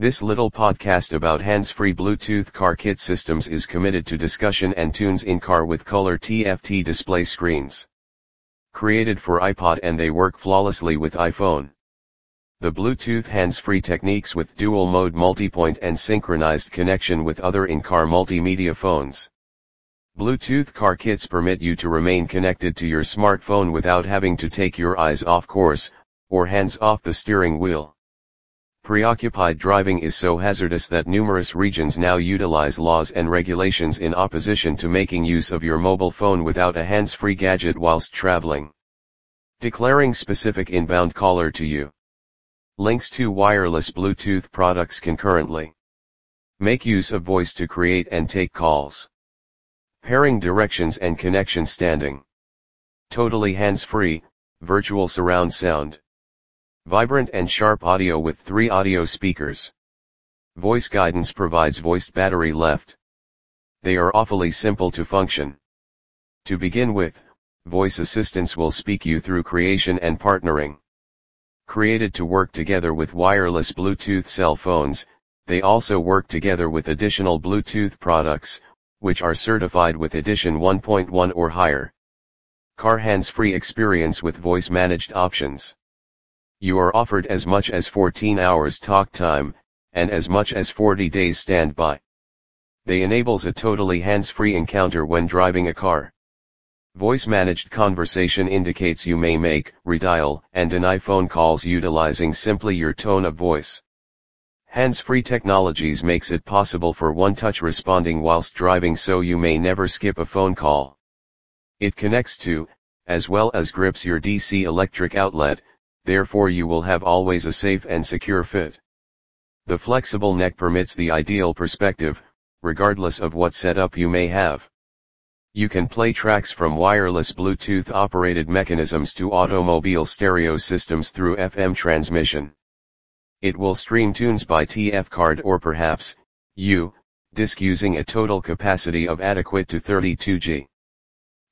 This little podcast about hands-free Bluetooth car kit systems is committed to discussion and tunes in car with color TFT display screens. Created for iPod and they work flawlessly with iPhone. The Bluetooth hands-free techniques with dual mode multipoint and synchronized connection with other in-car multimedia phones. Bluetooth car kits permit you to remain connected to your smartphone without having to take your eyes off course, or hands off the steering wheel. Preoccupied driving is so hazardous that numerous regions now utilize laws and regulations in opposition to making use of your mobile phone without a hands-free gadget whilst traveling. Declaring specific inbound caller to you. Links to wireless Bluetooth products concurrently. Make use of voice to create and take calls. Pairing directions and connection standing. Totally hands-free, virtual surround sound. Vibrant and sharp audio with three audio speakers. Voice guidance provides voiced battery left. They are awfully simple to function. To begin with, voice assistants will speak you through creation and partnering. Created to work together with wireless Bluetooth cell phones, they also work together with additional Bluetooth products, which are certified with edition 1.1 or higher. Car hands-free experience with voice managed options you are offered as much as 14 hours talk time, and as much as 40 days standby. They enables a totally hands-free encounter when driving a car. Voice managed conversation indicates you may make, redial, and deny phone calls utilizing simply your tone of voice. Hands-free technologies makes it possible for one-touch responding whilst driving so you may never skip a phone call. It connects to, as well as grips your DC electric outlet, therefore you will have always a safe and secure fit. The flexible neck permits the ideal perspective, regardless of what setup you may have. You can play tracks from wireless Bluetooth operated mechanisms to automobile stereo systems through FM transmission. It will stream tunes by TF card or perhaps, U, disc using a total capacity of adequate to 32G.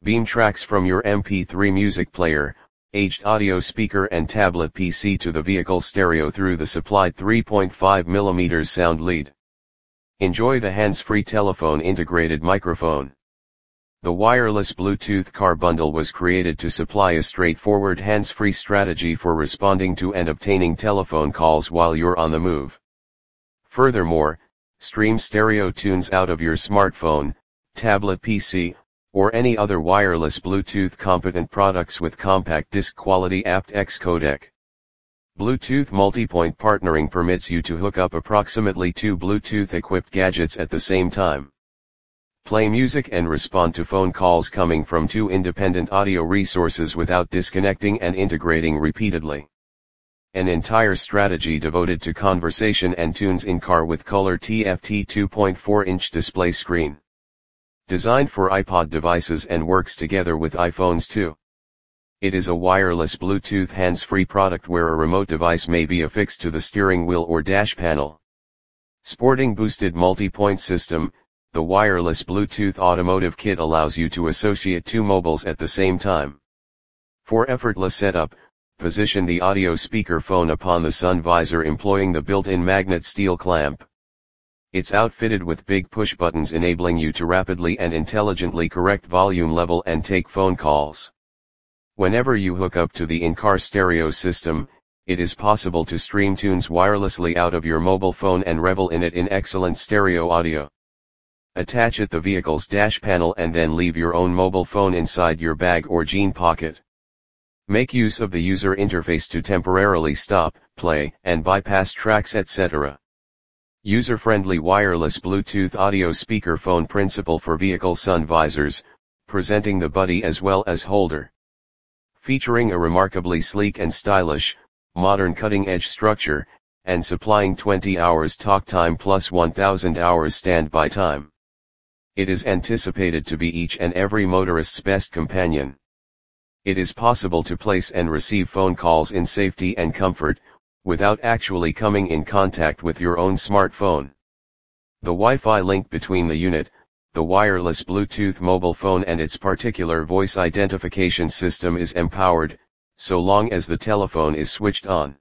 Beam tracks from your MP3 music player, aged audio speaker and tablet PC to the vehicle stereo through the supplied 3.5mm sound lead. Enjoy the hands-free telephone integrated microphone. The wireless Bluetooth car bundle was created to supply a straightforward hands-free strategy for responding to and obtaining telephone calls while you're on the move. Furthermore, stream stereo tunes out of your smartphone, tablet PC, or any other wireless Bluetooth competent products with compact disc quality aptX codec. Bluetooth multipoint partnering permits you to hook up approximately two Bluetooth equipped gadgets at the same time. Play music and respond to phone calls coming from two independent audio resources without disconnecting and integrating repeatedly. An entire strategy devoted to conversation and tunes in car with color TFT 2.4 inch display screen. Designed for iPod devices and works together with iPhones too. It is a wireless Bluetooth hands-free product where a remote device may be affixed to the steering wheel or dash panel. Sporting boosted multi-point system, the wireless Bluetooth automotive kit allows you to associate two mobiles at the same time. For effortless setup, position the audio speaker phone upon the sun visor employing the built-in magnet steel clamp. It's outfitted with big push buttons enabling you to rapidly and intelligently correct volume level and take phone calls. Whenever you hook up to the in-car stereo system, it is possible to stream tunes wirelessly out of your mobile phone and revel in it in excellent stereo audio. Attach it the vehicle's dash panel and then leave your own mobile phone inside your bag or jean pocket. Make use of the user interface to temporarily stop, play, and bypass tracks etc. User-friendly wireless Bluetooth audio speakerphone principle for vehicle sun visors, presenting the buddy as well as holder. Featuring a remarkably sleek and stylish, modern cutting-edge structure, and supplying 20 hours talk time plus 1000 hours standby time. It is anticipated to be each and every motorist's best companion. It is possible to place and receive phone calls in safety and comfort, without actually coming in contact with your own smartphone. The Wi-Fi link between the unit, the wireless Bluetooth mobile phone and its particular voice identification system is empowered, so long as the telephone is switched on.